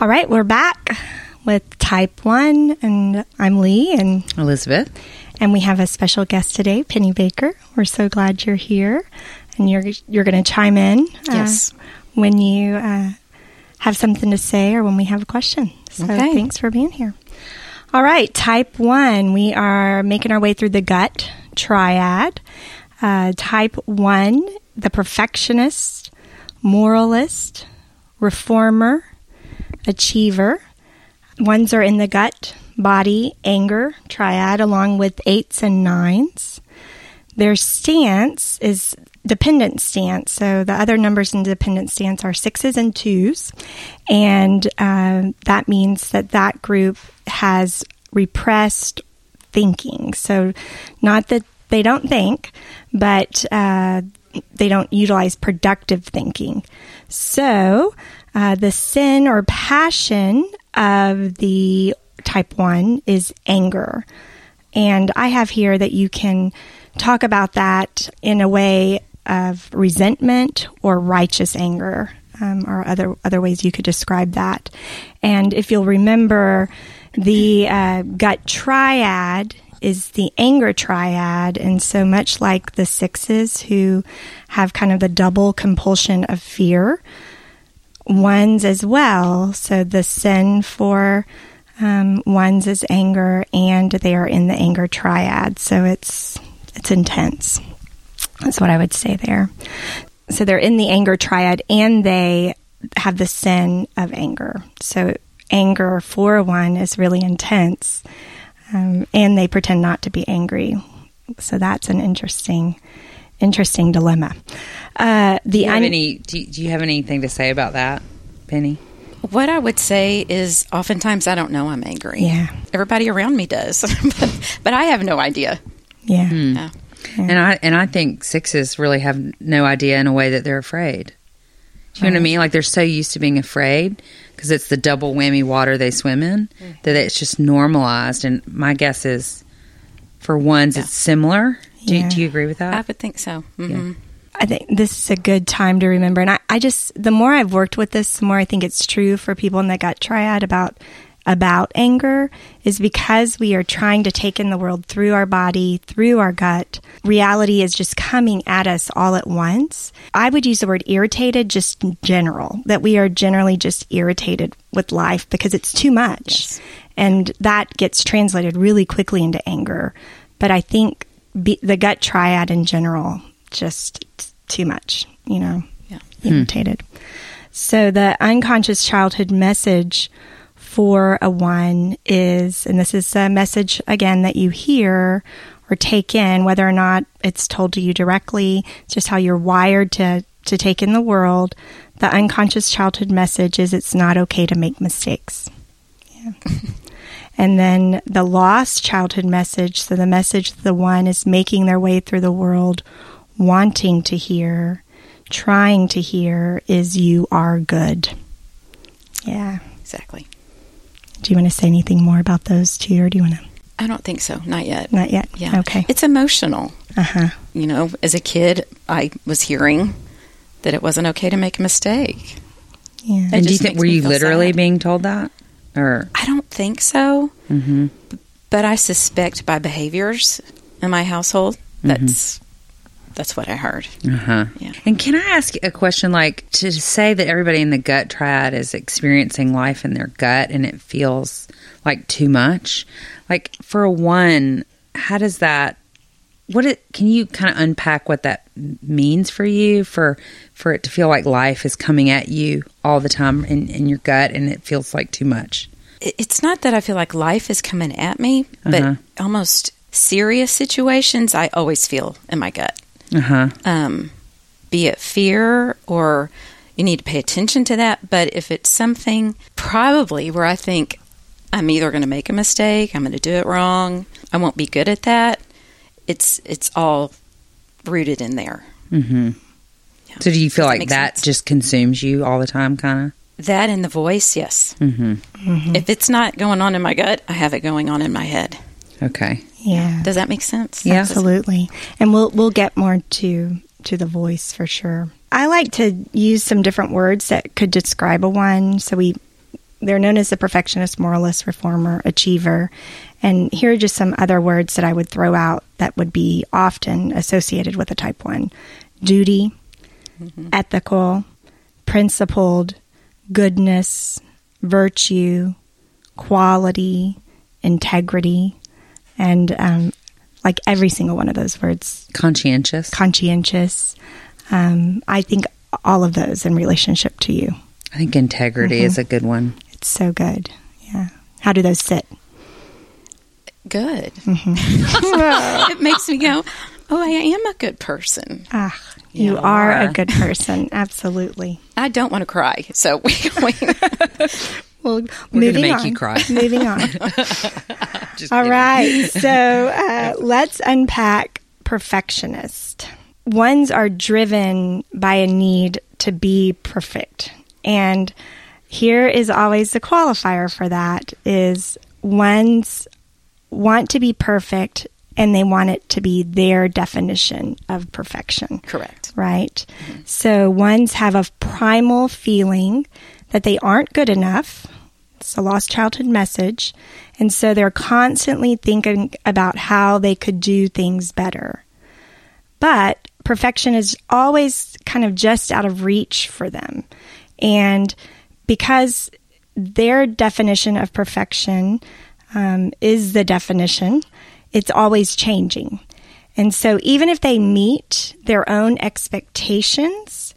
All right, we're back with Type 1, and I'm Lee, and Elizabeth. And we have a special guest today, Penny Baker. We're so glad you're here, and you're you're going to chime in. Yes. Uh, when you uh, have something to say or when we have a question. So Okay. thanks for being here. All right, type one, we are making our way through the gut triad. Uh, type one, the perfectionist, moralist, reformer, achiever. Ones are in the gut, body, anger triad, along with eights and nines. Their stance is dependent stance. So the other numbers in dependent stance are sixes and twos. And um, that means that that group has repressed thinking. So not that they don't think, but uh, they don't utilize productive thinking. So uh, the sin or passion of the type 1 is anger. And I have here that you can talk about that in a way of resentment or righteous anger, um, or other other ways you could describe that. And if you'll remember, the uh, gut triad is the anger triad, and so much like the sixes who have kind of the double compulsion of fear, ones as well. So the sin for um, ones is anger, and they are in the anger triad. So it's it's intense. That's what I would say there. So they're in the anger triad, and they have the sin of anger. So anger for one is really intense, um, and they pretend not to be angry. So that's an interesting, interesting dilemma. Uh, the Do you, have un- any, do, you, do you have anything to say about that, Penny? What I would say is oftentimes I don't know I'm angry. Yeah. Everybody around me does, but, but I have no idea. yeah. Yeah. And I and I think sixes really have no idea in a way that they're afraid. Do you know what I mean? Like they're so used to being afraid because it's the double whammy water they swim in that it's just normalized. And my guess is, for ones, it's similar. Do, Yeah. do you agree with that? I would think so. hmm I think this is a good time to remember. And I, I just, the more I've worked with this, the more I think it's true for people in the gut triad about, about anger is because we are trying to take in the world through our body, through our gut. Reality is just coming at us all at once. I would use the word irritated just in general, that we are generally just irritated with life because it's too much. And that gets translated really quickly into anger. But I think be, the gut triad in general, just too much, you know, Yeah. Hmm. irritated. So the unconscious childhood message for a one is, and this is a message again that you hear or take in, whether or not it's told to you directly, it's just how you're wired to, to take in the world. The unconscious childhood message is it's not okay to make mistakes. Yeah. and then the lost childhood message, so the message the one is making their way through the world, wanting to hear, trying to hear, is you are good. Yeah. Exactly. Do you want to say anything more about those two, or do you want to? I don't think so. Not yet. Not yet. Yeah. Okay. It's emotional. Uh huh. You know, as a kid, I was hearing that it wasn't okay to make a mistake. Yeah. It and do you think were you literally sad. being told that, or I don't think so, mm-hmm. but I suspect by behaviors in my household, that's that's what I heard. uh huh? Yeah. And can I ask a question? Like to say that everybody in the gut triad is experiencing life in their gut and it feels like too much. Like for one, how does that? What it? Can you kind of unpack what that means for you? For for it to feel like life is coming at you all the time in, in your gut and it feels like too much. It's not that I feel like life is coming at me, but Uh-huh. almost serious situations I always feel in my gut. Uh huh. um, be it fear or you need to pay attention to that. But if it's something probably where I think I'm either going to make a mistake, I'm going to do it wrong, I won't be good at that, it's it's all rooted in there. Mm-hmm. Yeah. So do you feel Does like make that just consumes you all the time, kind of? That and the voice, yes. of? Mm-hmm. If it's not going on in my gut, I have it going on in my head. Okay. Yeah. Does that make sense? Yeah. Absolutely. And we'll we'll get more to to the voice for sure. I like to use some different words that could describe a one. So we they're known as the perfectionist, moralist, reformer, achiever. And here are just some other words that I would throw out that would be often associated with a type 1 duty, ethical, principled, goodness, virtue, quality, integrity, and um, like every single one of those words, Conscientious. conscientious. Um, I think all of those in relationship to you. I think integrity is a good one. It's so good. Yeah. How do those sit? Good. Mm-hmm. it makes me go, oh, I am a good person. Ah, you You are a good person. Absolutely. I don't want to cry. So we, we Well, We're moving gonna make on. you cry. Moving on. Just All So uh, let's unpack perfectionist. Ones are driven by a need to be perfect. And here is always the qualifier for that is ones want to be perfect and they want it to be their definition of perfection correct. right? So ones have a primal feeling that they aren't good enough. It's a lost childhood message. And so they're constantly thinking about how they could do things better. But perfection is always kind of just out of reach for them. And because their definition of perfection um, is the definition, it's always changing. And so, even if they meet their own expectations,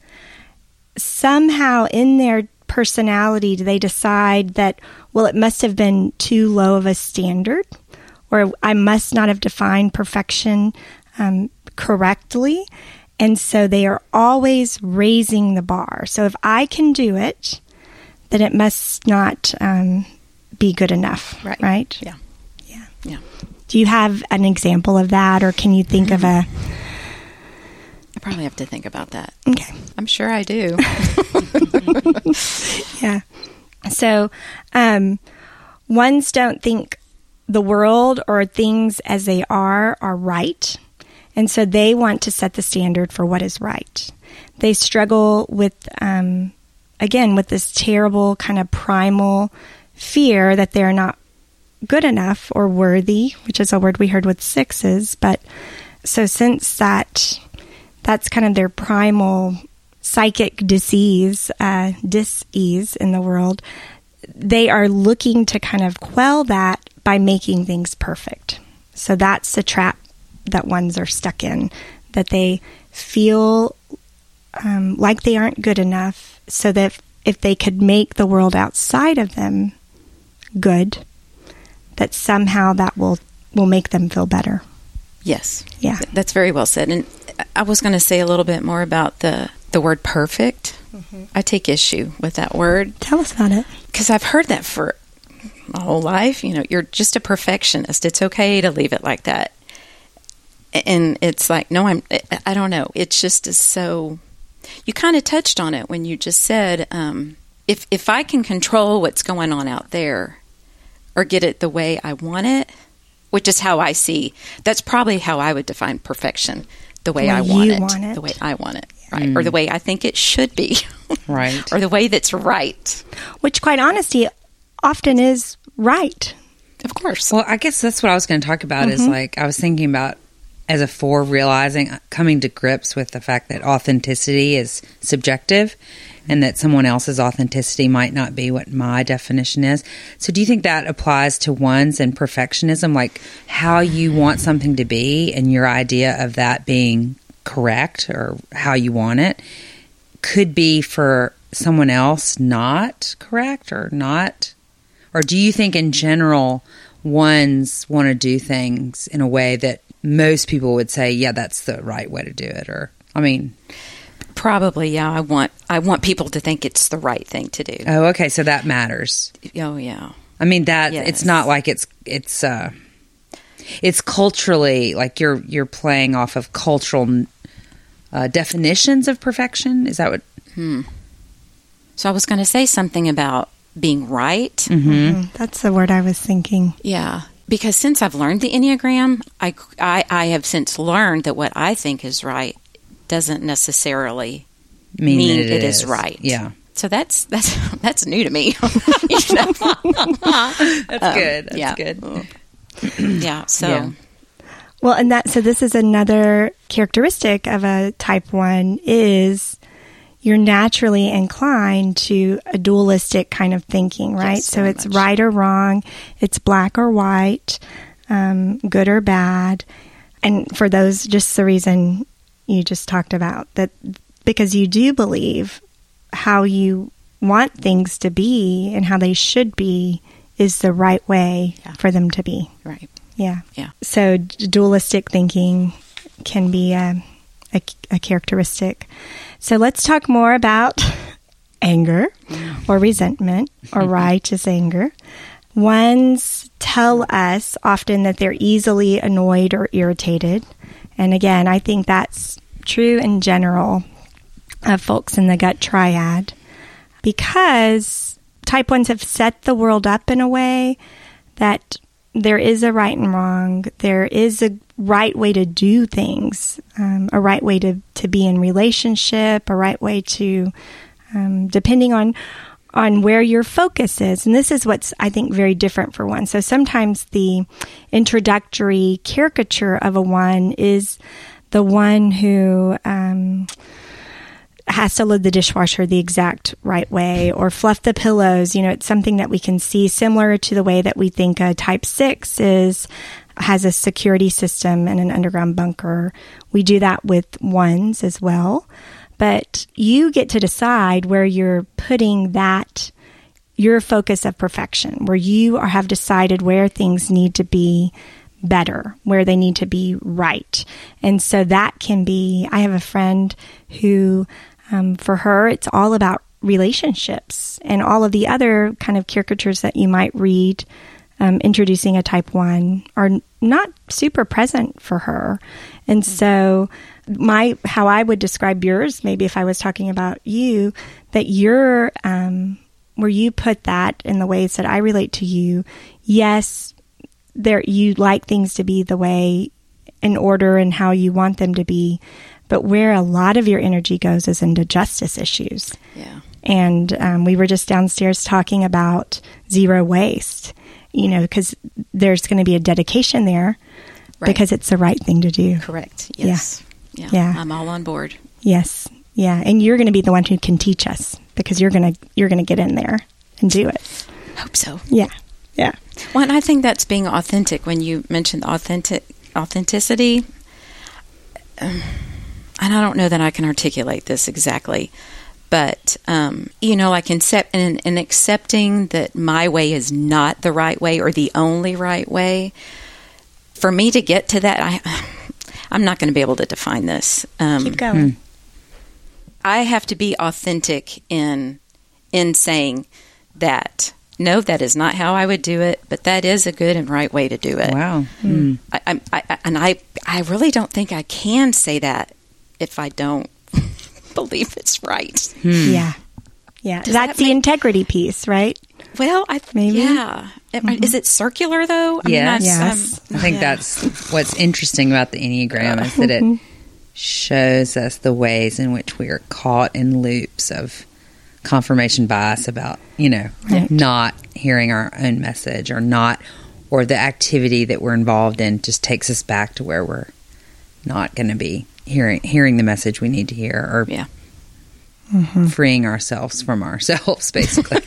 somehow in their personality, they decide that, well, it must have been too low of a standard, or I must not have defined perfection um, correctly. And so, they are always raising the bar. So, if I can do it, then it must not um, be good enough. Right. Right. Yeah. Yeah. Yeah. Do you have an example of that, or can you think of a? I probably have to think about that. Okay. I'm sure I do. Yeah. So, um, ones don't think the world or things as they are are right. And so they want to set the standard for what is right. They struggle with, um, again, with this terrible kind of primal fear that they're not good enough or worthy, which is a word we heard with sixes. But so since that, that's kind of their primal psychic disease, uh, dis-ease in the world, they are looking to kind of quell that by making things perfect. So that's the trap that ones are stuck in, that they feel um, like they aren't good enough, so that if they could make the world outside of them good, that somehow that will will make them feel better. yes. Yeah. That's very well said. And I was going to say a little bit more about the, the word perfect. I take issue with that word Tell us about it. because I've heard that for my whole life. You know, you're just a perfectionist. It's okay to leave it like that. And it's like, no, I'm, I don't know. It's just is so, you kind of touched on it when you just said, um, if, if I can control what's going on out there or get it the way I want it, which is how I see, that's probably how I would define perfection, the way, way I want you it, want it. the way I want it, right? Mm. Or the way I think it should be, Right. or the way that's right. Which, quite honestly, often is right. Of course. Well, I guess that's what I was going to talk about. Is mm-hmm. like I was thinking about as a four, realizing coming to grips with the fact that authenticity is subjective, and that someone else's authenticity might not be what my definition is. So, do you think that applies to ones and perfectionism, like how you want something to be, and your idea of that being correct or how you want it could be for someone else not correct or not or do you think in general ones want to do things in a way that most people would say, yeah, that's the right way to do it? Or, I mean, Probably, yeah. I want I want people to think it's the right thing to do. oh, okay, so that matters. Oh, yeah. I mean that Yes. it's not like it's it's uh it's culturally like you're you're playing off of cultural uh, definitions of perfection. Is that what? Hmm. So I was going to say something about being right. Mm, That's the word I was thinking. Yeah, because since I've learned the Enneagram, I, I I have since learned that what I think is right doesn't necessarily Mean, Mean that it is right. Yeah. So that's that's that's new to me. You know? That's good. That's yeah. good. yeah. So Yeah. Well, and that so this is another characteristic of a type 1 is you're naturally inclined to a dualistic kind of thinking, right? Yes, so very it's much. right or wrong, it's black or white, um, good or bad. And for those, just the reason you just talked about that because you do believe how you want things to be and how they should be is the right way Yeah. for them to be. right. Yeah. Yeah. So d- dualistic thinking can be a, a, a characteristic. So let's talk more about anger or resentment or righteous anger. Ones tell us often that they're easily annoyed or irritated. And again, I think that's true in general of folks in the gut triad because type ones have set the world up in a way that there is a right and wrong. There is a right way to do things, um, a right way to, to be in relationship, a right way to, um, depending on on where your focus is. And this is what's I think very different for one. So sometimes the introductory caricature of a one is the one who um, has to load the dishwasher the exact right way or fluff the pillows. You know, it's something that we can see similar to the way that we think a type six is has a security system and an underground bunker. We do that with ones as well. But you get to decide where you're putting that your focus of perfection, where you are, have decided where things need to be better, where they need to be right. And so that can be, I have a friend who, um, for her, it's all about relationships and all of the other kind of caricatures that you might read. Um, introducing a type one are not super present for her. And so my how I would describe yours, maybe if I was talking about you, that you're um, where you put that in the ways that I relate to you. Yes, there you like things to be the way in order and how you want them to be, but where a lot of your energy goes is into justice issues. Yeah. And um, we were just downstairs talking about zero waste, you know, because there's going to be a dedication there Right. because it's the right thing to do. Correct. Yes. Yeah. Yeah. I'm all on board. Yes. Yeah. And you're going to be the one who can teach us because you're going to you're going to get in there and do it. Hope so. Yeah. Yeah. Well, and I think that's being authentic. When you mentioned authentic authenticity, um, and I don't know that I can articulate this exactly, but um, you know, like in, in, in accepting that my way is not the right way or the only right way. For me to get to that, I, I'm not going to be able to define this. Um, Keep going. Hmm. I have to be authentic in in saying that no, that is not how I would do it, but that is a good and right way to do it. Wow. Hmm. Hmm. I, I, I, and I, I really don't think I can say that if I don't believe it's right. Yeah. Yeah. Does That's that the make- integrity piece, right? Well, I Maybe. yeah. Am- Is it circular though? I Yes. Yes. um, I think yeah. that's what's interesting about the Enneagram is that it shows us the ways in which we are caught in loops of confirmation bias about, you know, Right. not hearing our own message or not, or the activity that we're involved in just takes us back to where we're not going to be hearing hearing the message we need to hear or Yeah. freeing ourselves from ourselves, basically.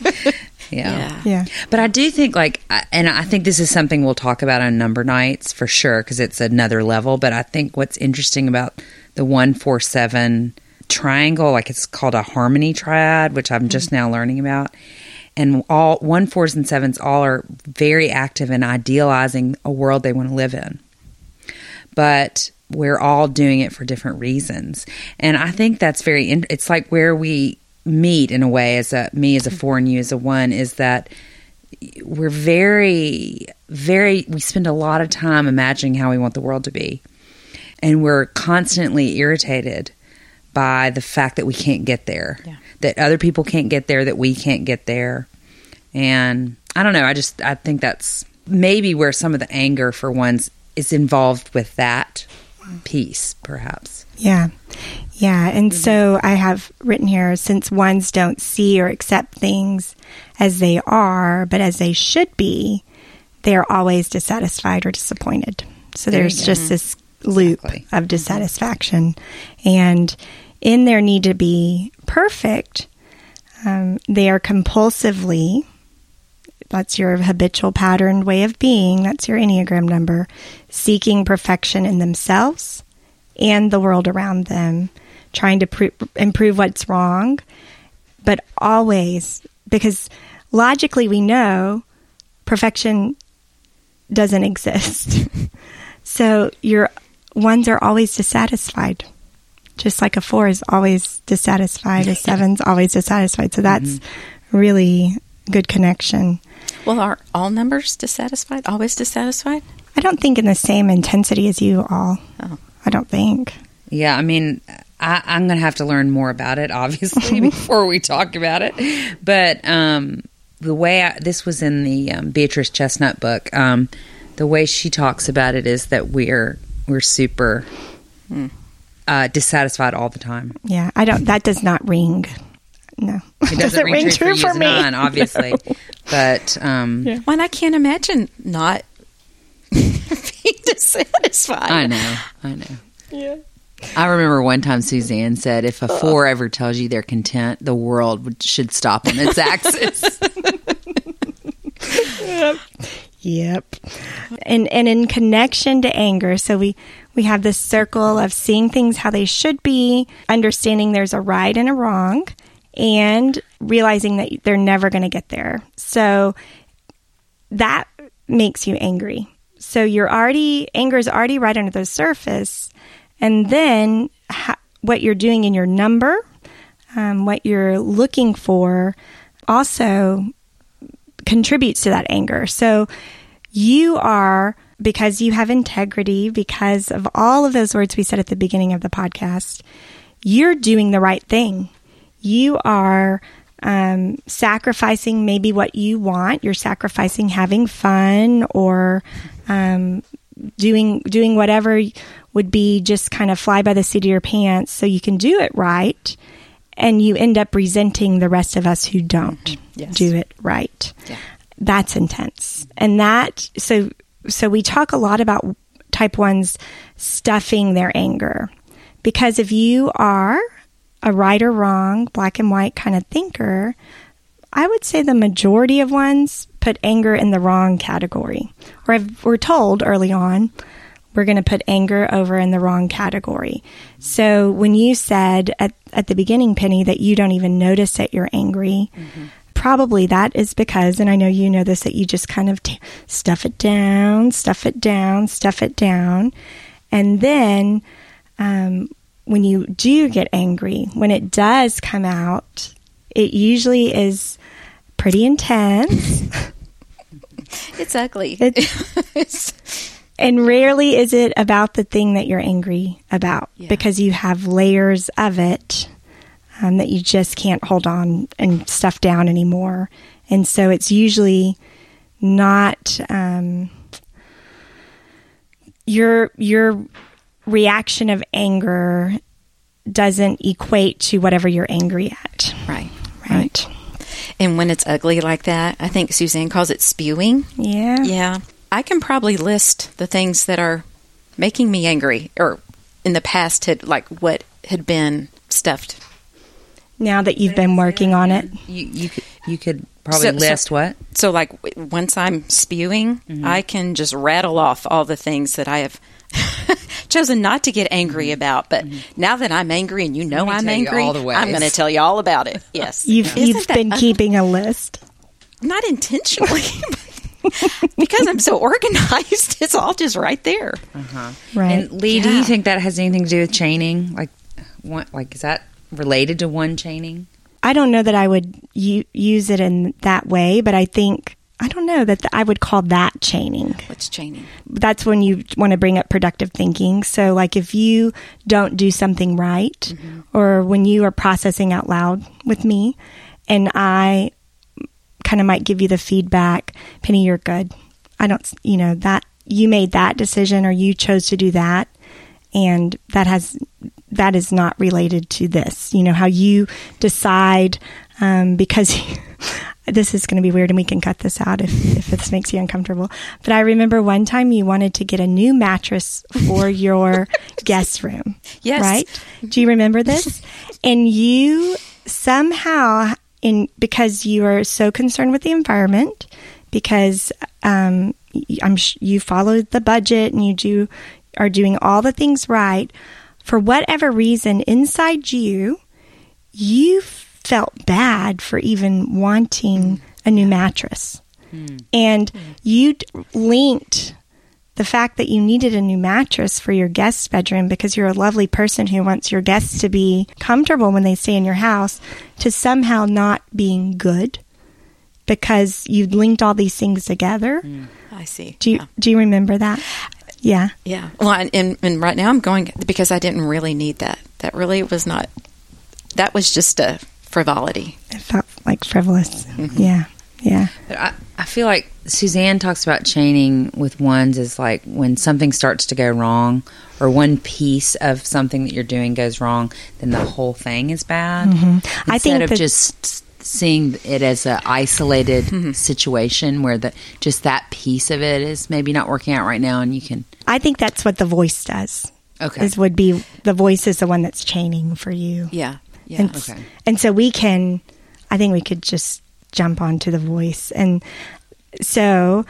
Yeah. Yeah. But I do think, like, and I think this is something we'll talk about on number nights for sure, because it's another level. But I think what's interesting about the 147 triangle, like it's called a harmony triad, which I'm just mm-hmm. now learning about. And all one, fours, and sevens all are very active in idealizing a world they want to live in. But we're all doing it for different reasons. And I think that's very, in- it's like where we meet in a way as a, me as a mm. four and you as a one is that we're very, very, we spend a lot of time imagining how we want the world to be. And we're constantly irritated by the fact that we can't get there, Yeah. that other people can't get there, that we can't get there. And I don't know, I just, I think that's maybe where some of the anger for ones is involved with that mm. piece perhaps. Yeah. Yeah. And mm-hmm. so I have written here since ones don't see or accept things as they are, but as they should be, they are always dissatisfied or disappointed. So There there's just this mm-hmm. loop Exactly. of mm-hmm. dissatisfaction. And in their need to be perfect, um, they are compulsively, that's your habitual patterned way of being, that's your Enneagram number, seeking perfection in themselves and the world around them, trying to pr- improve what's wrong, but always, because logically we know perfection doesn't exist. so your ones are always dissatisfied. Just like a four is always dissatisfied, a seven's always dissatisfied. So that's mm-hmm. really good connection. Well, are all numbers dissatisfied? Always dissatisfied? I don't think in the same intensity as you all. Oh. I don't think. Yeah, I mean, I, I'm going to have to learn more about it, obviously, before we talk about it. But um, the way I, this was in the um, Beatrice Chestnut book, um, the way she talks about it is that we're we're super uh, dissatisfied all the time. Yeah, I don't. That does not ring. No, It doesn't, ring, true for, you as a nine, obviously. But um, Well, and I can't imagine not being dissatisfied. I know, I know. Yeah. I remember one time Suzanne said, "If a four ever tells you they're content, the world should stop on its axis." yep. Yep. And and in connection to anger, so we we have this circle of seeing things how they should be, understanding there's a right and a wrong, and realizing that they're never going to get there. So that makes you angry. So you're already anger is already right under the surface, and then ha- what you're doing in your number, um, what you're looking for, also contributes to that anger. So you are, because you have integrity, because of all of those words we said at the beginning of the podcast, you're doing the right thing. You are um, sacrificing maybe what you want. You're sacrificing having fun or um, doing doing whatever would be just kind of fly by the seat of your pants, so you can do it right. And you end up resenting the rest of us who don't Yes. do it right Yeah. that's intense and that so so we talk a lot about type 1s stuffing their anger because if you are a right or wrong black and white kind of thinker i would say the majority of ones put anger in the wrong category or I've, we're told early on we're going to put anger over in the wrong category. So when you said at, at the beginning, Penny, that you don't even notice that you're angry, probably that is because, and I know you know this, that you just kind of t- stuff it down, stuff it down, stuff it down. And then um, when you do get angry, when it does come out, it usually is pretty intense. It's ugly. It's- and rarely is it about the thing that you're angry about Yeah. because you have layers of it um, that you just can't hold on and stuff down anymore. And so it's usually not um, your your reaction of anger doesn't equate to whatever you're angry at. right. Right. And when it's ugly like that, I think Suzanne calls it spewing. Yeah. Yeah. I can probably list the things that are making me angry or in the past had like what had been stuffed. Now that you've been working on it. you you could you could probably So- so- list what? So like once I'm spewing, mm-hmm. I can just rattle off all the things that I have chosen not to get angry mm-hmm. about, but mm-hmm. now that I'm angry and you know I'm angry, all the ways. I'm going to tell you all about it. Yes. You've Isn't you've been ugly? keeping a list. not intentionally. because I'm so organized, it's all just right there. Uh-huh. Right. And Lee, do you think that has anything to do with chaining? Like, what, like is that related to one chaining? I don't know that I would u- use it in that way, but I think I don't know that th- I would call that chaining. What's chaining? That's when you want to bring up productive thinking. So, like if you don't do something right, or when you are processing out loud with me, and I kind of might give you the feedback, Penny, you're good. I don't, you know, that you made that decision or you chose to do that. and that has that is not related to this. You know how you decide um, because this is going to be weird, and we can cut this out if if this makes you uncomfortable. But I remember one time you wanted to get a new mattress for your guest room. Yes. right. Do you remember this? and you somehow in because you are so concerned with the environment because um, I'm sh- you followed the budget and you do are doing all the things right for whatever reason inside you you felt bad for even wanting a new mattress hmm. and hmm. you linked the fact that you needed a new mattress for your guest bedroom because you're a lovely person who wants your guests to be comfortable when they stay in your house to somehow not being good because you linked all these things together. Hmm. I see. Do you yeah. do you remember that? Yeah. Yeah. Well, and, and, and right now I'm going because I didn't really need that. That really was not. That was just a frivolity. It felt like frivolous. Mm-hmm. Yeah. Yeah. But I, I feel like Suzanne talks about chaining with ones as like when something starts to go wrong or one piece of something that you're doing goes wrong, then the whole thing is bad. Mm-hmm. I Instead think of just seeing it as a isolated mm-hmm. situation where the just that piece of it is maybe not working out right now and you can I think that's what the voice does. Okay. Is would be the voice is the one that's chaining for you. Yeah. Yeah. And, Okay. and so we can, I think we could just jump onto the voice. And so,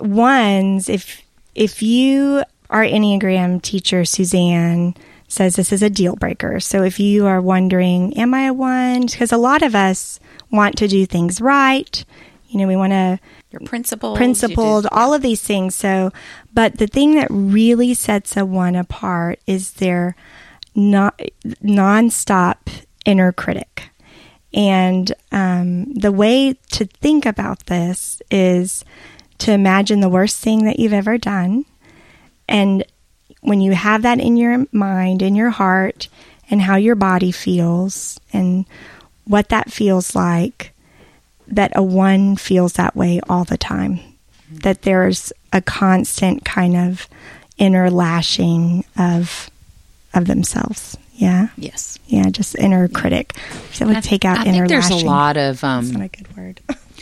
ones, if if you our Enneagram teacher, Suzanne, says this is a deal breaker. So if you are wondering, am I a one? Because a lot of us want to do things right. You know, we want to You're principled. principled, you do- all of these things. So, but the thing that really sets a one apart is their not nonstop inner critic. And um, the way to think about this is to imagine the worst thing that you've ever done. And when you have that in your mind, in your heart, and how your body feels, and what that feels like, that a one feels that way all the time. That there's a constant kind of inner lashing of of themselves. Yeah. Yes. Yeah, just inner critic. So would take out I inner think there's lashing. a lot of um That's not a good word.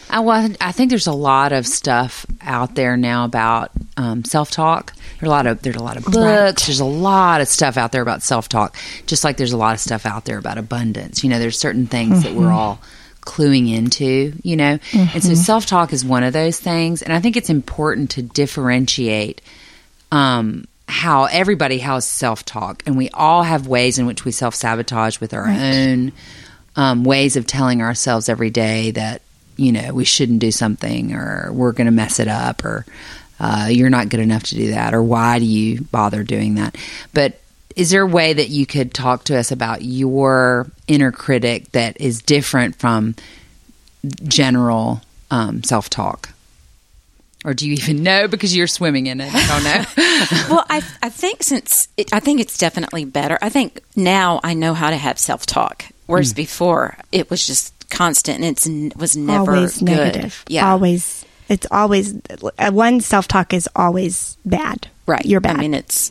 I, well, I think there's a lot of stuff out there now about um, self-talk. There's a lot of there's a lot of books. Right. There's a lot of stuff out there about self-talk. Just like there's a lot of stuff out there about abundance. You know, there's certain things that we're all cluing into. You know, and so self-talk is one of those things. And I think it's important to differentiate um, how everybody has self-talk, and we all have ways in which we self-sabotage with our own um, ways of telling ourselves every day that you know we shouldn't do something or we're going to mess it up or uh, you're not good enough to do that or why do you bother doing that? But is there a way that you could talk to us about your inner critic that is different from general um, self-talk or do you even know because you're swimming in it i don't know well, I I think since it, I think it's definitely better. I think now I know how to have self talk, whereas Hmm. before it was just constant and it's n- was never always good. negative. Yeah, Always. It's always uh, one self talk is always bad. right. You're bad. I mean, it's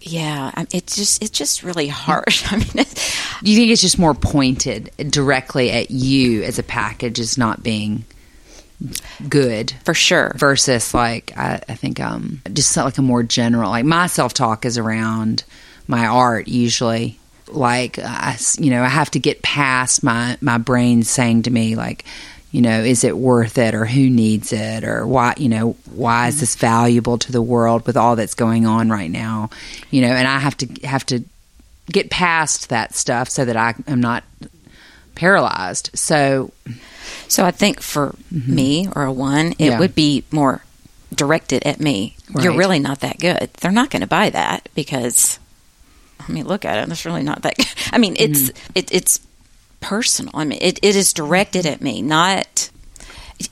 yeah. It's just it's just really harsh. I mean, it's, Do you think it's just more pointed directly at you as a package as not being good. For sure. versus like I, I think um just like a more general like my self talk is around my art usually. Like I, you know I have to get past my my brain saying to me like you know is it worth it or who needs it or why you know why is this valuable to the world with all that's going on right now? You know and I have to have to get past that stuff so that I am not paralyzed so So I think for me or a one, it Mm-hmm. Yeah. would be more directed at me. You're really not that good. They're not going to buy that because I mean, look at it. It's really not that. Good. I mean, it's Mm-hmm. it, it's personal. I mean, it, it is directed at me, not.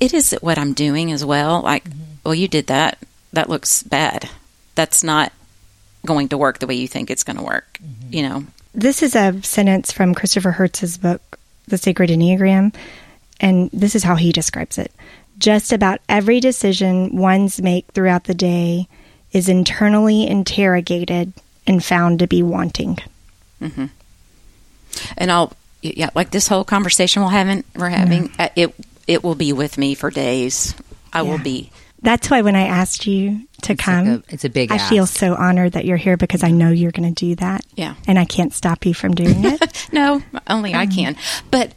It is what I'm doing as well. Like, Mm-hmm. well, you did that. That looks bad. That's not going to work the way you think it's going to work. Mm-hmm. You know, This is a sentence from Christopher Heuertz's book, The Sacred Enneagram, and this is how he describes it. Just about every decision ones make throughout the day is internally interrogated and found to be wanting. Mm-hmm. and I'll yeah, like this whole conversation we're having, we're having, uh, it it will be with me for days. I will be. That's why when I asked you to come, a- it's a big I feel so honored that you're here because I know you're going to do that. Yeah. and I can't stop you from doing it. No, only I um, can. But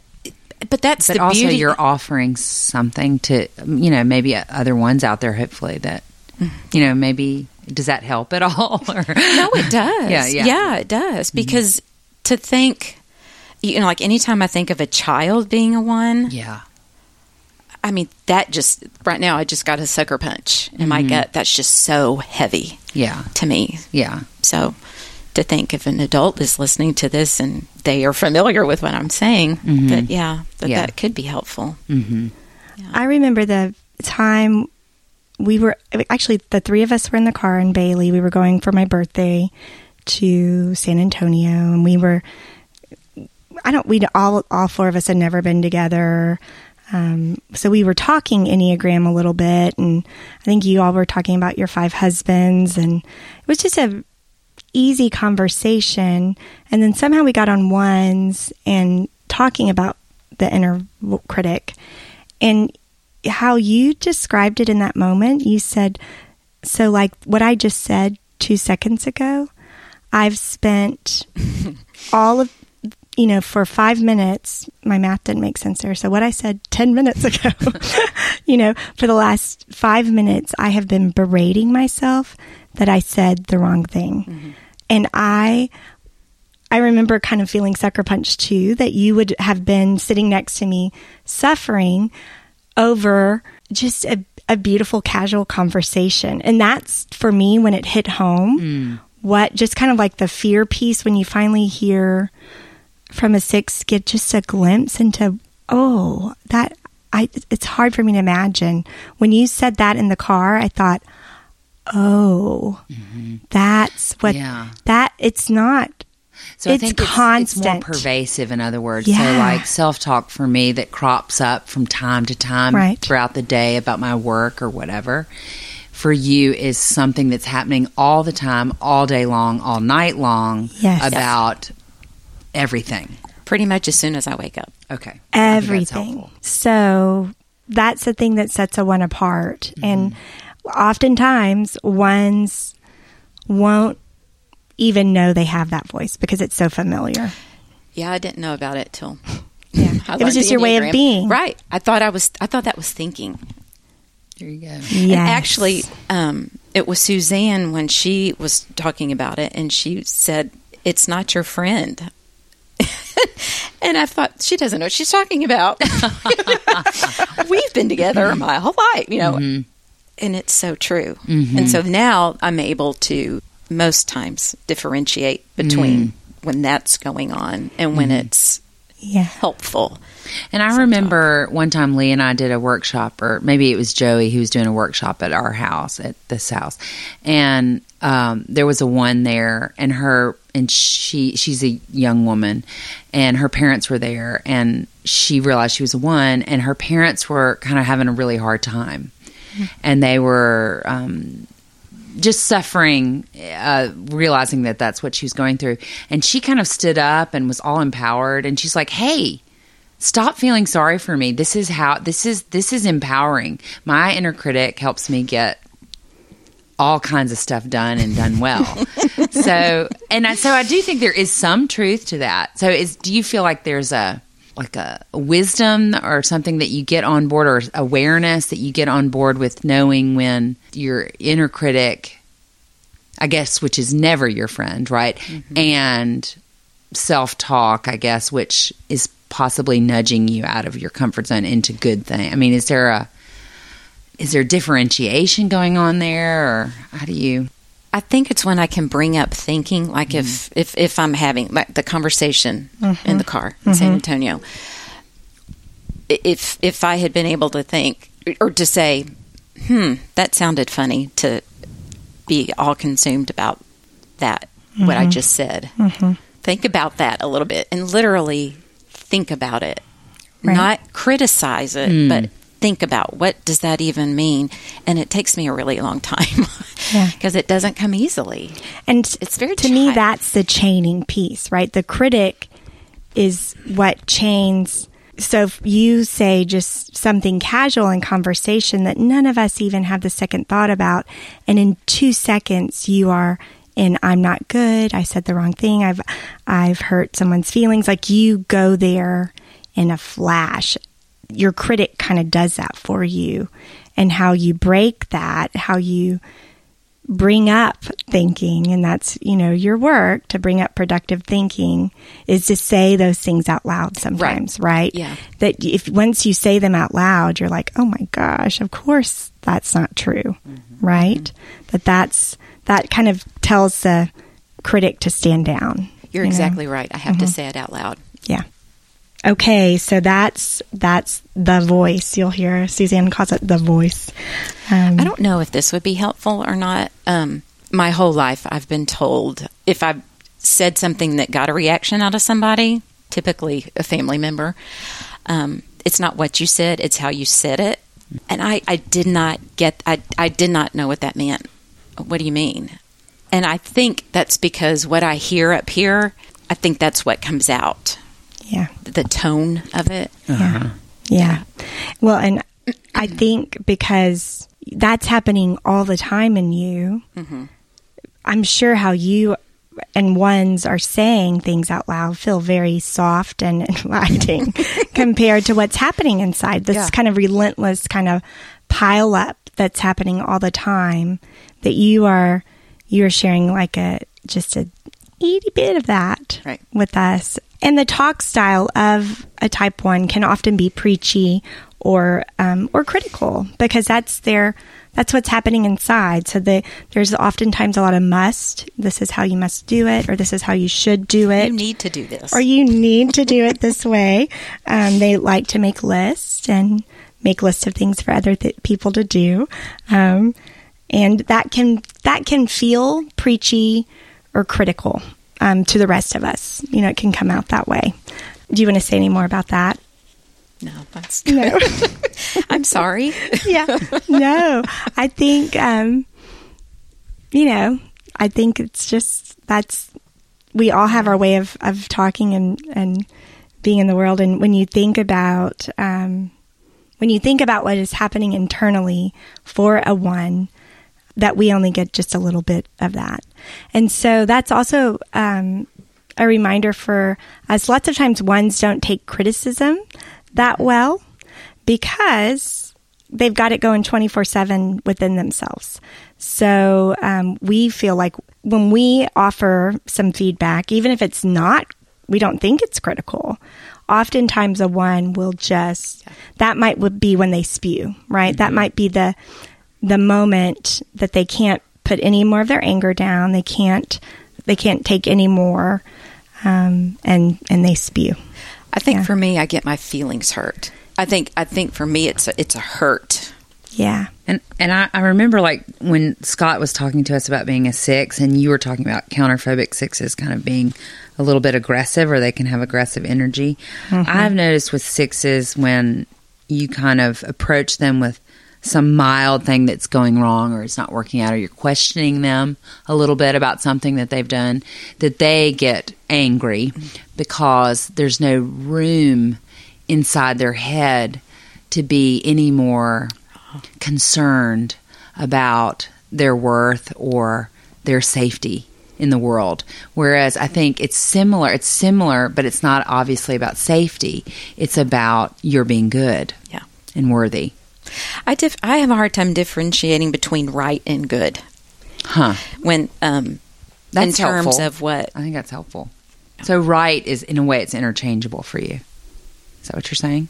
but that's But the also, beauty. you're offering something to, um, you know, maybe other ones out there, hopefully, that, mm. you know, maybe, does that help at all? Or, No, it does. Yeah, yeah. Yeah, it does. Mm-hmm. Because to think, you know, like anytime I think of a child being a one, Yeah. I mean, that just, right now, I just got a sucker punch in my gut. That's just so heavy Yeah. to me. Yeah. So to think if an adult is listening to this and they are familiar with what I'm saying, that, yeah, that Yeah. that could be helpful. hmm I remember the time we were actually the three of us were in the car in Bailey. We were going for my birthday to San Antonio, and we were. I don't. We all all four of us had never been together, um, so we were talking enneagram a little bit, and I think you all were talking about your five husbands, and it was just a easy conversation. And then somehow we got on ones and talking about the inner critic, and how you described it in that moment, you said, so like what I just said two seconds ago, I've spent all of, you know, for five minutes, my math didn't make sense there. So what I said 10 minutes ago, you know, for the last five minutes, I have been berating myself that I said the wrong thing. Mm-hmm. And I, I remember kind of feeling sucker punched too that you would have been sitting next to me suffering over just a, a beautiful casual conversation. And that's for me when it hit home. Mm. What just kind of like the fear piece when you finally hear from a six get just a glimpse into oh that I it's hard for me to imagine when you said that in the car I thought oh mm-hmm. that's what Yeah. that it's not So I It's think it's, it's more pervasive, in other words. So, like self talk for me that crops up from time to time Right. throughout the day about my work or whatever, for you is something that's happening all the time, all day long, all night long Yes. about everything. Pretty much as soon as I wake up. Okay. I that's everything. So that's the thing that sets a one apart. Mm-hmm. And oftentimes ones won't even know they have that voice because it's so familiar. Yeah, I didn't know about it till Yeah. I it was just your way of being. Right. I thought I was I thought that was thinking. There you go. Yes. And actually, um, it was Suzanne when she was talking about it, and she said, "It's not your friend." and I thought she doesn't know what she's talking about. We've been together my whole life, you know, mm-hmm. and it's so true. Mm-hmm. And so now I'm able to most times differentiate between mm. when that's going on and when mm. it's yeah. helpful. And I remember one time Lee and I did a workshop, or maybe it was Joey who was doing a workshop at our house, at this house. And um, there was a one there, and her, and she, she's a young woman, and her parents were there, and she realized she was a one, and her parents were kind of having a really hard time. And they were, um, just suffering, uh, realizing that that's what she was going through. And she kind of stood up and was all empowered. And she's like, "Hey, stop feeling sorry for me. This is how this is this is empowering. My inner critic helps me get all kinds of stuff done and done well. so, and I, so I do think there is some truth to that. So, is do you feel like there's a like a wisdom or something that you get on board or awareness that you get on board with knowing when your inner critic I guess which is never your friend, right? Mm-hmm. And self-talk, I guess, which is possibly nudging you out of your comfort zone into good thing. I mean, is there a is there differentiation going on there or how do you I think it's when I can bring up thinking, like if, mm-hmm. if if I'm having like the conversation mm-hmm. in the car in San mm-hmm. Antonio. If if I had been able to think or to say, "Hmm, that sounded funny," to be all consumed about that what I just said. Think about that a little bit and literally think about it, Right. not criticize it, hmm. but think about what does that even mean, and it takes me a really long time Yeah. because it doesn't come easily. And It's very to me that's the chaining piece, right? The critic is what chains. So if you say just something casual in conversation that none of us even have the second thought about, and in two seconds you are in I'm not good, I said the wrong thing, I've I've hurt someone's feelings, like you go there in a flash. Your critic kind of does that for you. And how you break that, how you bring up thinking and that's you know your work to bring up productive thinking is to say those things out loud sometimes right, Yeah. that if once you say them out loud you're like oh my gosh of course that's not true mm-hmm. right? That that's that kind of tells the critic to stand down You're you know? exactly right. I have to say it out loud. yeah okay so that's that's the voice you'll hear suzanne calls it the voice um, I don't know if this would be helpful or not. Um, my whole life, I've been told if I've said something that got a reaction out of somebody, typically a family member, um, it's not what you said, it's how you said it. And I, I did not get, I, I did not know what that meant. What do you mean? And I think that's because what I hear up here, I think that's what comes out, yeah the tone of it. Uh-huh. Yeah. Yeah. Well, and I think because that's happening all the time in you, mm-hmm. I'm sure how you and ones are saying things out loud feel very soft and inviting compared to what's happening inside. This Yeah. kind of relentless kind of pile up that's happening all the time that you are you are sharing like a just a itty bit of that Right. with us. And the talk style of a type one can often be preachy or um, or critical because that's their that's what's happening inside. So the, there's oftentimes a lot of must. This is how you must do it, or this is how you should do it You need to do this. or you need to do it this way. Um, they like to make lists and make lists of things for other th- people to do, um, and that can that can feel preachy or critical um, to the rest of us. You know, it can come out that way. Do you want to say any more about that? no, that's No. I'm sorry. yeah. No, I think, um, you know, I think it's just that's we all have our way of, of talking and, and being in the world. And when you think about, um, when you think about what is happening internally for a one, that we only get just a little bit of that. And so that's also, um, a reminder for us. Lots of times ones don't take criticism that well because they've got it going 24 7 within themselves. So um, we feel like when we offer some feedback, even if it's not, we don't think it's critical. Oftentimes, a one will just that might be when they spew, right? That might be the the moment that they can't put any more of their anger down. They can't they can't take any more, um, and and they spew. I think Yeah. for me, I get my feelings hurt. I think I think for me, it's a, it's a hurt. Yeah, And and I, I remember like when Scott was talking to us about being a six, and you were talking about counterphobic sixes kind of being a little bit aggressive, or they can have aggressive energy. I've noticed with sixes when you kind of approach them with some mild thing that's going wrong, or it's not working out, or you're questioning them a little bit about something that they've done, that they get angry because there's no room inside their head to be any more concerned about their worth or their safety in the world. Whereas I think it's similar, it's similar, but it's not obviously about safety. It's about your being good Yeah, and worthy. I dif- I have a hard time differentiating between right and good Huh. when um That's in terms helpful. of what I think that's helpful. So right is in a way it's interchangeable for you. Is that what you're saying?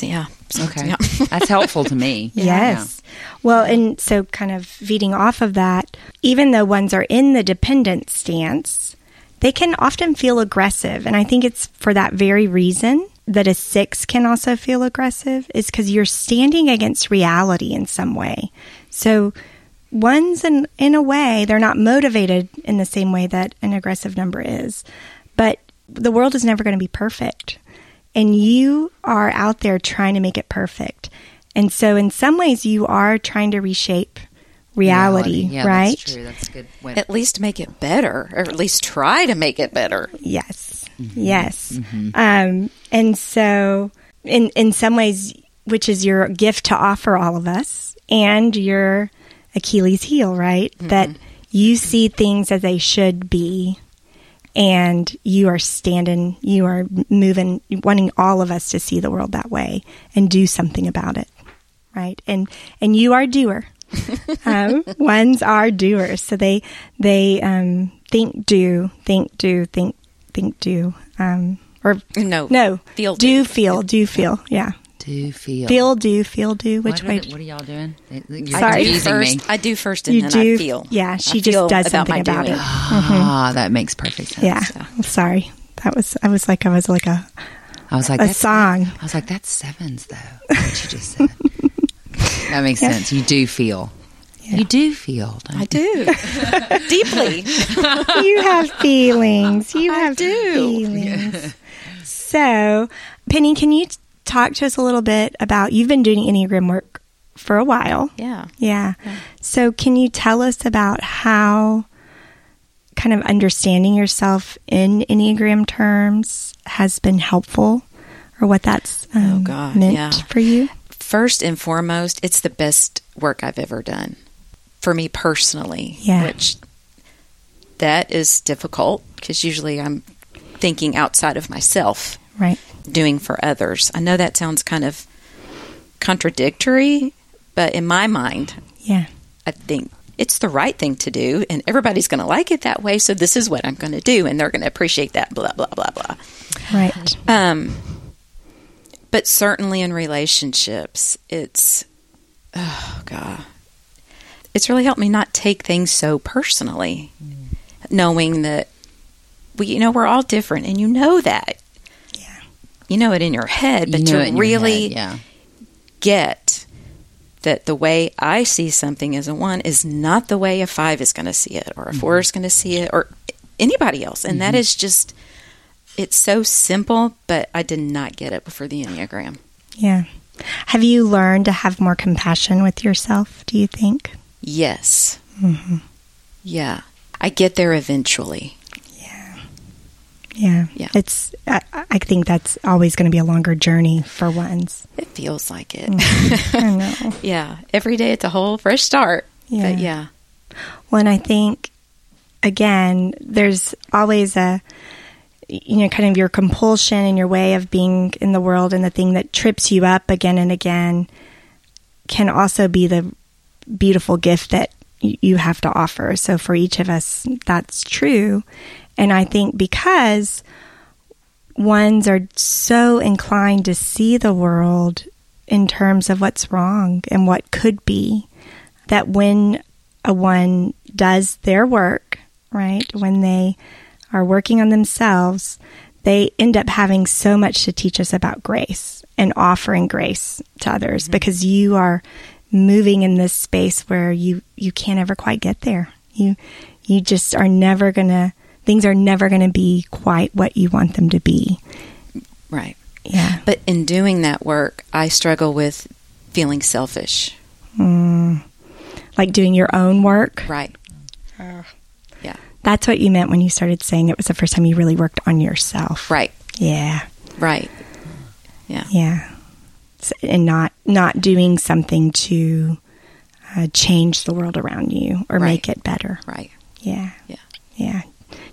yeah Okay. yeah. that's helpful to me. Yes. Well, and so kind of feeding off of that, even though ones are in the dependent stance, they can often feel aggressive. And I think it's for that very reason that a six can also feel aggressive, is because you're standing against reality in some way. So ones in in a way, they're not motivated in the same way that an aggressive number is. But the world is never going to be perfect. And you are out there trying to make it perfect. And so, in some ways, you are trying to reshape reality, Yeah, right? That's true. That's a good. Way At least make it better, or at least try to make it better. Yes. Mm-hmm. Yes. Mm-hmm. Um, and so, in in some ways, which is your gift to offer all of us, and your Achilles heel, right? Mm-hmm. That you see things as they should be, and you are standing, you are moving, wanting all of us to see the world that way and do something about it, right? And and you are doer. um, ones are doers, so they they um, think, do, think, do, think, think, do, um, or No, no, feel, do, do. feel, do, feel, yeah, do feel. feel, do, feel, do. Which what, way? Are, what are y'all doing? You're Sorry. I do confusing me. first. I do first, and You then do- I feel. yeah, she I just does about something about doing. it. Ah, that makes perfect sense. Yeah, I'm sorry. That was I was like I was like a I was like, a song. I was like, that's sevens though. What you just said. that makes sense. You do feel. You do feel. don't I you? do deeply. you have feelings. You I have do. feelings. So, Penny, can you t- talk to us a little bit about you've been doing Enneagram work for a while? Yeah. Yeah. So, can you tell us about how kind of understanding yourself in Enneagram terms has been helpful or what that's um, Oh, God, meant yeah. for you? First and foremost, it's the best work I've ever done for me personally. Yeah. Which that is difficult because usually I'm thinking outside of myself, Right. doing for others. I know that sounds kind of contradictory, but in my mind, Yeah. I think it's the right thing to do, and everybody's going to like it that way. So this is what I'm going to do, and they're going to appreciate that. Blah blah blah blah. Right. Um, but certainly in relationships, it's oh god, it's really helped me not take things so personally, mm. knowing that we, you know, we're all different, and you know that. Yeah. You know it in your head, but You know to it in your really head, yeah. get that the way I see something as a one is not the way a five is going to see it, or a 4 mm-hmm. is going to see it, or anybody else. And that mm-hmm. is just, it's so simple, but I did not get it before the Enneagram. Yeah. Have you learned to have more compassion with yourself, do you think? Yes. Mm-hmm. Yeah. I get there eventually. Yeah. Yeah. Yeah. It's, I, I think that's always going to be a longer journey for ones. It feels like it. Mm-hmm. I know. yeah. Every day it's a whole fresh start. Yeah. But yeah. Well, and I think, again, there's always a, you know, kind of your compulsion and your way of being in the world and the thing that trips you up again and again can also be the beautiful gift that you have to offer. So for each of us, that's true. And I think because ones are so inclined to see the world in terms of what's wrong and what could be, that when a one does their work, right, when they are working on themselves, they end up having so much to teach us about grace and offering grace to others because you are moving in this space where you you can't ever quite get there. You you just are never going to things are never going to be quite what you want them to be. Right. Yeah. But in doing that work, I struggle with feeling selfish. Mm. Like doing your own work. Right. That's what you meant when you started saying it was the first time you really worked on yourself. Right. Yeah. Right. Yeah. S- And not not doing something to uh, change the world around you or Right. make it better. Right. Yeah. Yeah. Yeah.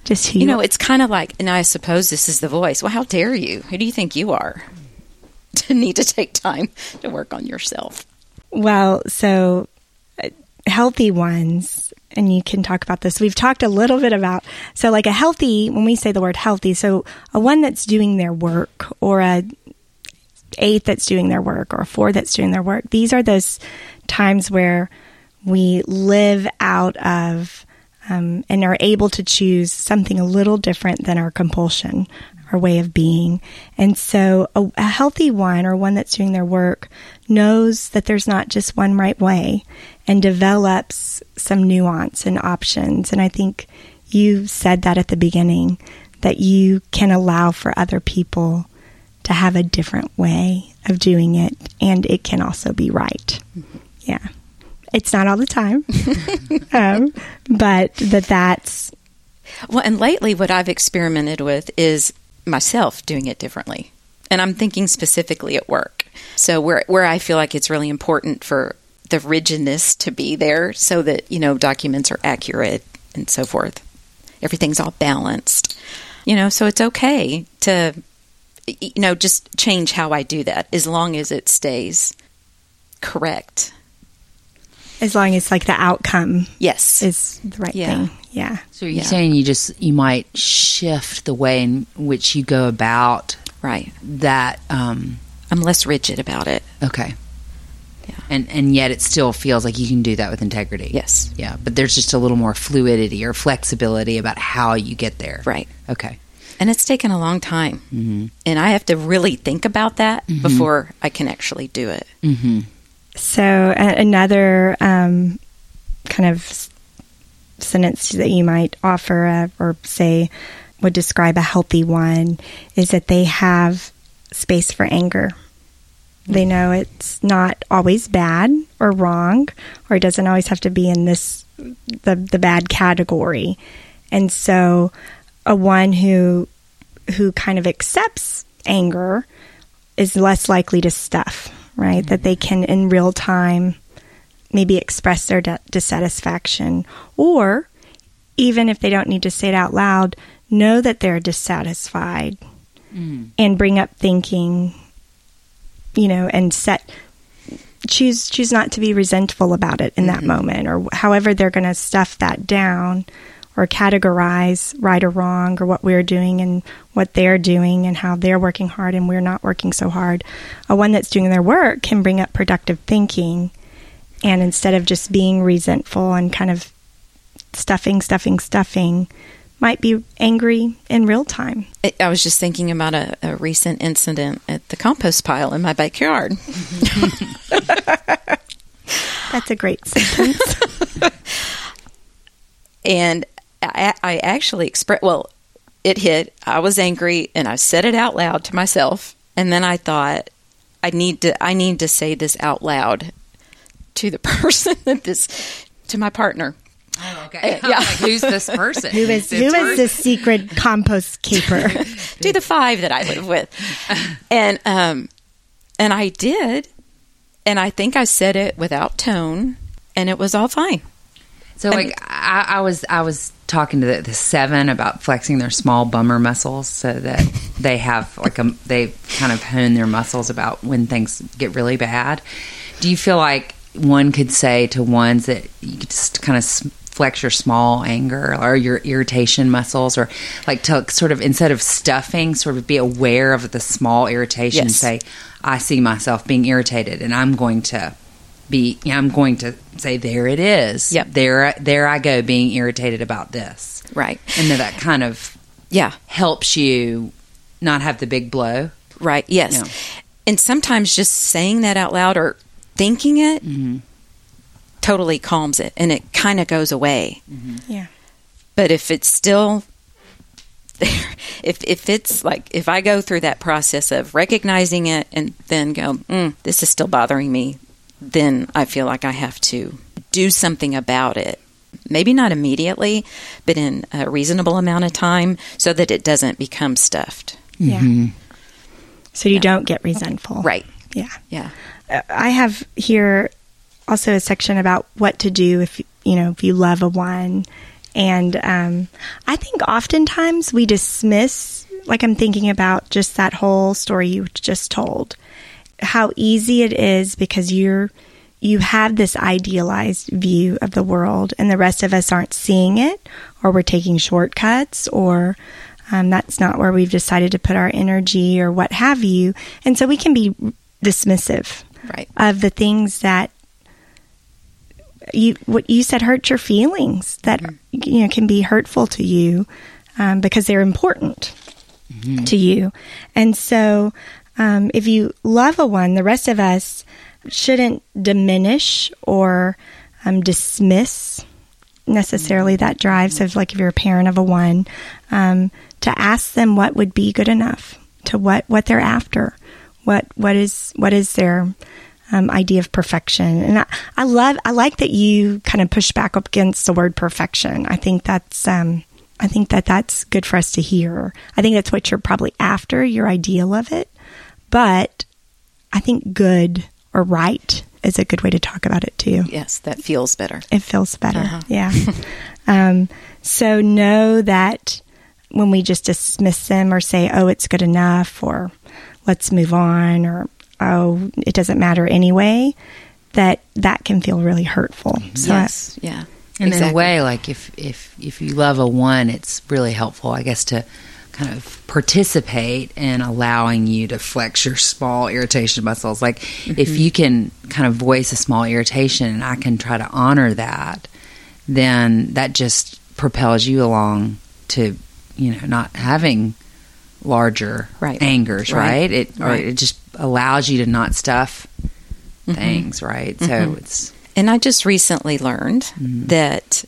Just who You know, it's kind of like, and I suppose this is the voice. Well, how dare you? Who do you think you are to need to take time to work on yourself? Well, so uh, healthy ones, and you can talk about this. We've talked a little bit about so like a healthy. When we say the word healthy, so a one that's doing their work, or a eight that's doing their work, or a four that's doing their work. These are those times where we live out of um, and are able to choose something a little different than our compulsion, our way of being. And so a, a healthy one or one that's doing their work knows that there's not just one right way and develops some nuance and options. And I think you said that at the beginning that you can allow for other people to have a different way of doing it, and it can also be right. Yeah. It's not all the time, um, but that that's Well, and lately, what I've experimented with is myself doing it differently. And I'm thinking specifically at work. So, where, where I feel like it's really important for the rigidness to be there so that, you know, documents are accurate and so forth. Everything's all balanced. You know, so it's okay to, you know, just change how I do that as long as it stays correct. As long as like the outcome Yes. is the right Yeah. thing. Yeah. So you're Yeah. saying you just you might shift the way in which you go about right. that. Um, I'm less rigid about it. okay. Yeah. And and yet it still feels like you can do that with integrity. Yes. Yeah, but there's just a little more fluidity or flexibility about how you get there. Right. Okay. And it's taken a long time. Mm-hmm. And I have to really think about that before I can actually do it. Mm-hmm. So another um, kind of sentence that you might offer uh, or say would describe a healthy one is that they have space for anger. They know it's not always bad or wrong, or it doesn't always have to be in this the the bad category. And so, a one who who kind of accepts anger is less likely to stuff, right? That they mm-hmm. can in real time maybe express their di- dissatisfaction. Or even if they don't need to say it out loud, know that they're dissatisfied mm. and bring up thinking, you know, and set choose choose not to be resentful about it in that mm-hmm. moment or however they're going to stuff that down or categorize right or wrong or what we're doing and what they're doing and how they're working hard and we're not working so hard. A one that's doing their work can bring up productive thinking and instead of just being resentful and kind of stuffing, stuffing, stuffing, might be angry in real time. I- was just thinking about a, a recent incident at the compost pile in my backyard. That's a great sentence. And I, I actually expressed, well, it hit. I was angry and I said it out loud to myself. And then I thought, I need to, I need to say this out loud to the person that this, to my partner. Oh, okay. Yeah. like, who's this person? who is who is this secret compost keeper? to the five that I live with. And um and I did. And I think I said it without tone and it was all fine. So like I, I was I was talking to the, the seven about flexing their small bummer muscles so that they have like a they kind of hone their muscles about when things get really bad. Do you feel like one could say to ones that you could just kind of flex your small anger or your irritation muscles or like to sort of instead of stuffing sort of be aware of the small irritation and Yes. say I see myself being irritated and I'm going to be I'm going to say there it is. Yep. There there I go being irritated about this. Right. And then that kind of Yeah. helps you not have the big blow. Right. Yes. Yeah. And sometimes just saying that out loud or thinking it totally calms it and it kind of goes away. yeah. But if it's still there, if if it's like if I go through that process of recognizing it and then go, mm, this is still bothering me, then I feel like I have to do something about it. Maybe not immediately, but in a reasonable amount of time, so that it doesn't become stuffed. Yeah. So you don't get resentful. Right? Yeah. Yeah. Uh, I have here also a section about what to do if you know if you love a one, and um, I think oftentimes we dismiss. Like I'm thinking about just that whole story you just told, how easy it is because you're you have this idealized view of the world, and the rest of us aren't seeing it, or we're taking shortcuts, or um, that's not where we've decided to put our energy, or what have you, and so we can be dismissive Right. of the things that you what you said hurt your feelings that you know can be hurtful to you um, because they're important to you. And so um, if you love a one the rest of us shouldn't diminish or um, dismiss necessarily that drive so if, like if you're a parent of a one um, to ask them what would be good enough to what what they're after What what is what is their um, idea of perfection? And I, I love I like that you kind of push back up against the word perfection. I think that's um, I think that that's good for us to hear. I think that's what you're probably after your ideal of it, but I think good or right is a good way to talk about it too. Yes, that feels better. It feels better. Yeah. um, so know that when we just dismiss them or say, oh, it's good enough, or let's move on, or oh, it doesn't matter anyway, that that can feel really hurtful. So yes, yeah. And in a way, like if if if you love a one, it's really helpful, I guess, to kind of participate in allowing you to flex your small irritation muscles. Like if mm-hmm. you can kind of voice a small irritation, and I can try to honor that, then that just propels you along to you know not having larger Right. angers, Right. right? It or Right. it just allows you to not stuff mm-hmm. things, right? So mm-hmm. it's And I just recently learned Mm-hmm. that,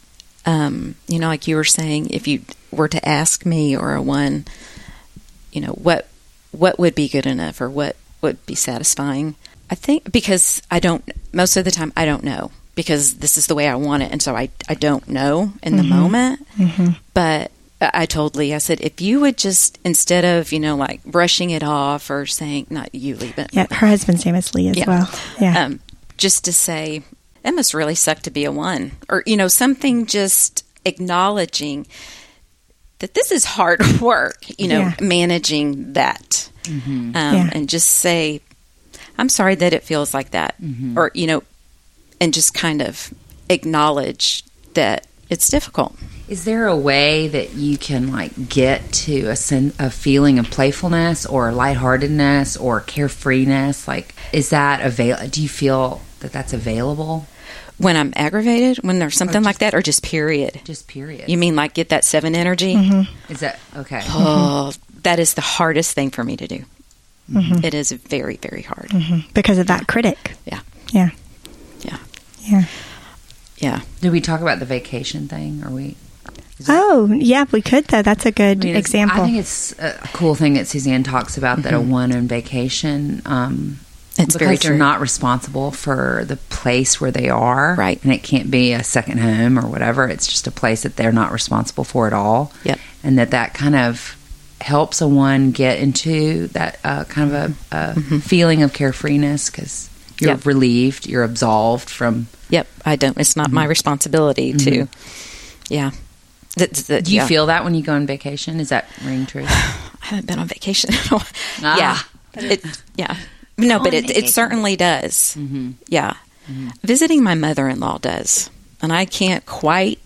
um, you know, like you were saying, if you were to ask me or a one, you know, what what would be good enough or what would be satisfying, I think because I don't most of the time I don't know because this is the way I want it, and so I I don't know in the moment. But I I told Lee, I said, if you would just instead of you know like brushing it off or saying not you, Lee, but yeah, her husband's name is Lee as Yeah. well. Yeah. um, just to say that must really suck to be a one or you know something just acknowledging that this is hard work you know Yeah. managing that um, Yeah. and just say i'm sorry that it feels like that or you know and just kind of acknowledge that it's difficult Is there a way that you can like get to a sen- a feeling of playfulness or lightheartedness or carefreeness? Like, is that available? Do you feel that that's available? When i'm aggravated when there's something oh, like that or just period Just period. you mean like get that seven energy mm-hmm. is that okay? oh that is the hardest thing for me to do mm-hmm. It is very very hard mm-hmm. because of that critic. Yeah. Yeah. Yeah. Yeah. Yeah. Did we talk about the vacation thing? Or we? is that- Oh, yeah, we could though. That's a good I mean, example. I think it's a cool thing that Suzanne talks about that a one on vacation. Um, It's very they're not responsible for the place where they are, Right. And it can't be a second home or whatever. It's just a place that they're not responsible for at all. Yep. And that that kind of helps a one get into that uh, kind of a, a feeling of carefreeness because you're Mm-hmm. Yep. relieved, you're absolved from. Yep. I don't. It's not my responsibility to. Yeah. Th- th- th- Do you yeah. feel that when you go on vacation? Is that ring true? I haven't been on vacation. in a while. Ah. Yeah. It, yeah. No, but it, it certainly does. Mm-hmm. Yeah. Mm-hmm. Visiting my mother in law does. And I can't quite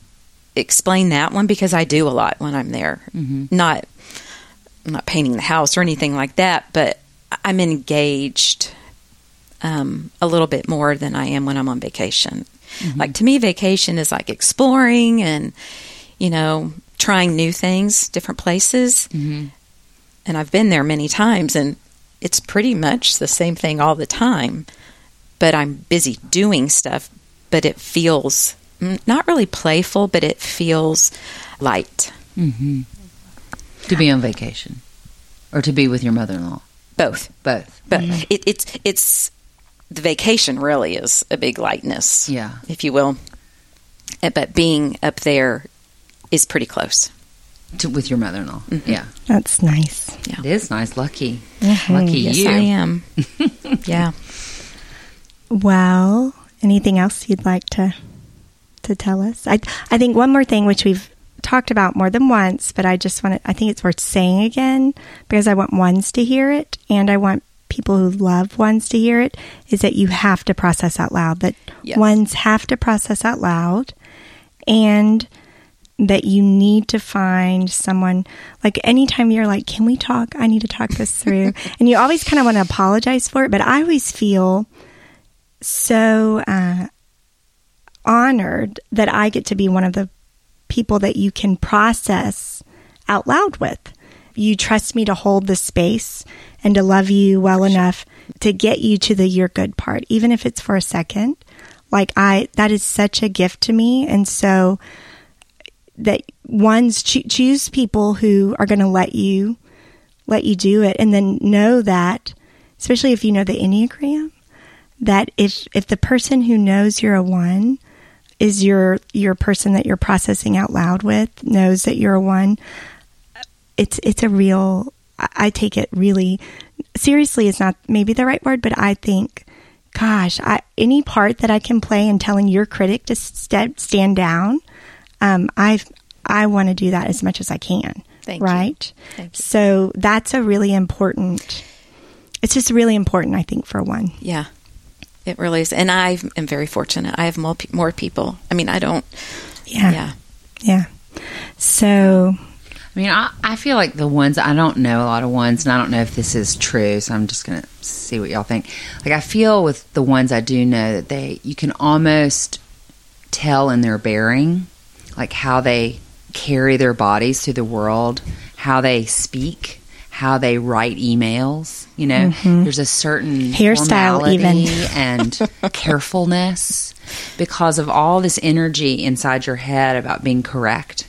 explain that one because I do a lot when I'm there. Mm-hmm. Not I'm not painting the house or anything like that, but I'm engaged um, a little bit more than I am when I'm on vacation. Like to me, vacation is like exploring and you know trying new things, different places. And I've been there many times, and it's pretty much the same thing all the time. But I'm busy doing stuff, but it feels not really playful, but it feels light. to be on vacation or to be with your mother-in-law? Both. Both. But it, it's it's the vacation really is a big lightness, Yeah. if you will. Uh, But being up there is pretty close. To, with your mother-in-law. Mm-hmm. Yeah. That's nice. Yeah. It is nice. Lucky. Mm-hmm. Lucky Yes, you. I am. yeah. Well, anything else you'd like to to tell us? I I think one more thing which we've talked about more than once, but I just want to I think it's worth saying again because I want ones to hear it and I want people who love ones to hear it is that you have to process out loud that Yes. ones have to process out loud and that you need to find someone like anytime you're like can we talk? I need to talk this through. And you always kind of want to apologize for it but i always feel so uh, honored that i get to be one of the people that you can process out loud with. You trust me to hold the space and to love you well enough to get you to the you're good part even if it's for a second. Like i that is such a gift to me and so that ones choo- choose people who are going to let you let you do it and then know that especially if you know the Enneagram, that if if the person who knows you're a one is your your person that you're processing out loud with knows that you're a one, it's it's a real. I take it really seriously. Is not maybe the right word, but I think, gosh, I, any part that I can play in telling your critic to st- stand down, um, I I want to do that as much as I can. Thank you. right. Thank you. So that's a really important. It's just really important, I think, for one. Yeah, it really is. And I am very fortunate. I have more, more people. I mean, I don't. Yeah. Yeah. Yeah. So I mean, I, I feel like the ones I don't know a lot of ones, and I don't know if this is true. So I'm just gonna see what y'all think. Like I feel with the ones I do know that they you can almost tell in their bearing, like how they carry their bodies through the world, how they speak, how they write emails. You know, mm-hmm. there's a certain Hairstyle even. and carefulness because of all this energy inside your head about being correct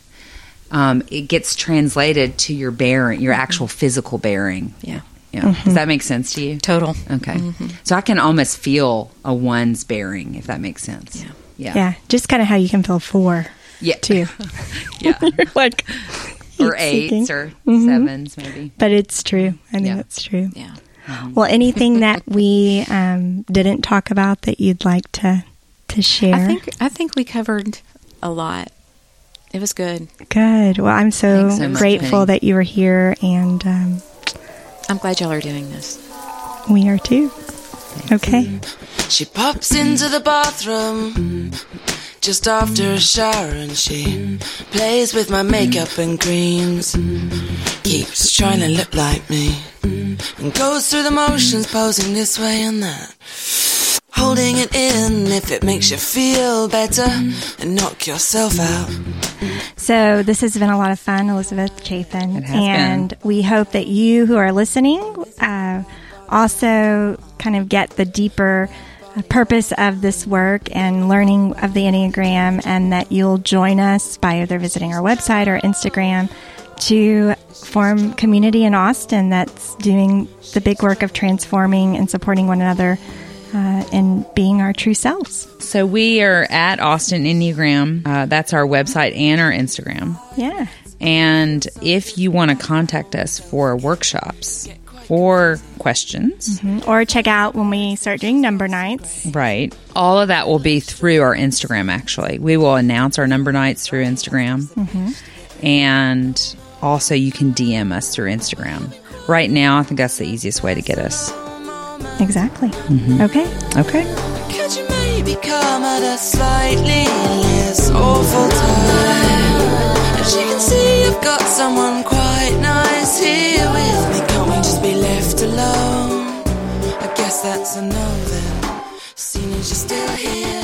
um, it gets translated to your bearing, your actual mm-hmm. physical bearing. Yeah. Yeah. Does mm-hmm. that make sense to you? Total. Okay. So I can almost feel a one's bearing, if that makes sense. Yeah. Yeah. yeah, just kind of how you can feel four Yeah. too. Yeah. like or eights or sevens, maybe. But it's true. I think Yeah. that's true. Yeah. Well, anything that we um, didn't talk about that you'd like to to share? I think I think we covered a lot. It was good. Good. Well, I'm so, so grateful Penny. that you were here, and um, I'm glad y'all are doing this. we are too. Okay. She pops into the bathroom just after a shower and she plays with my makeup and creams. Keeps trying to look like me and goes through the motions, posing this way and that. Holding it in if it makes you feel better and knock yourself out. So this has been a lot of fun, Elizabeth Chapin, It has and we hope that you who are listening uh, also kind of get the deeper purpose of this work and learning of the Enneagram, and that you'll join us by either visiting our website or Instagram to form community in Austin that's doing the big work of transforming and supporting one another uh, and being our true selves. So we are at Austin Enneagram. Uh, that's our website and our Instagram. Yeah. And if you want to contact us for workshops or questions, mm-hmm. Or check out when we start doing number nights. Right. All of that will be through our Instagram, actually. We will announce our number nights through Instagram. Mm-hmm. And also, you can DM us through Instagram. Right now, I think that's the easiest way to get us. Exactly. Mm-hmm. Okay. Okay. Alone? I guess that's a no then. Seeing as you're still here.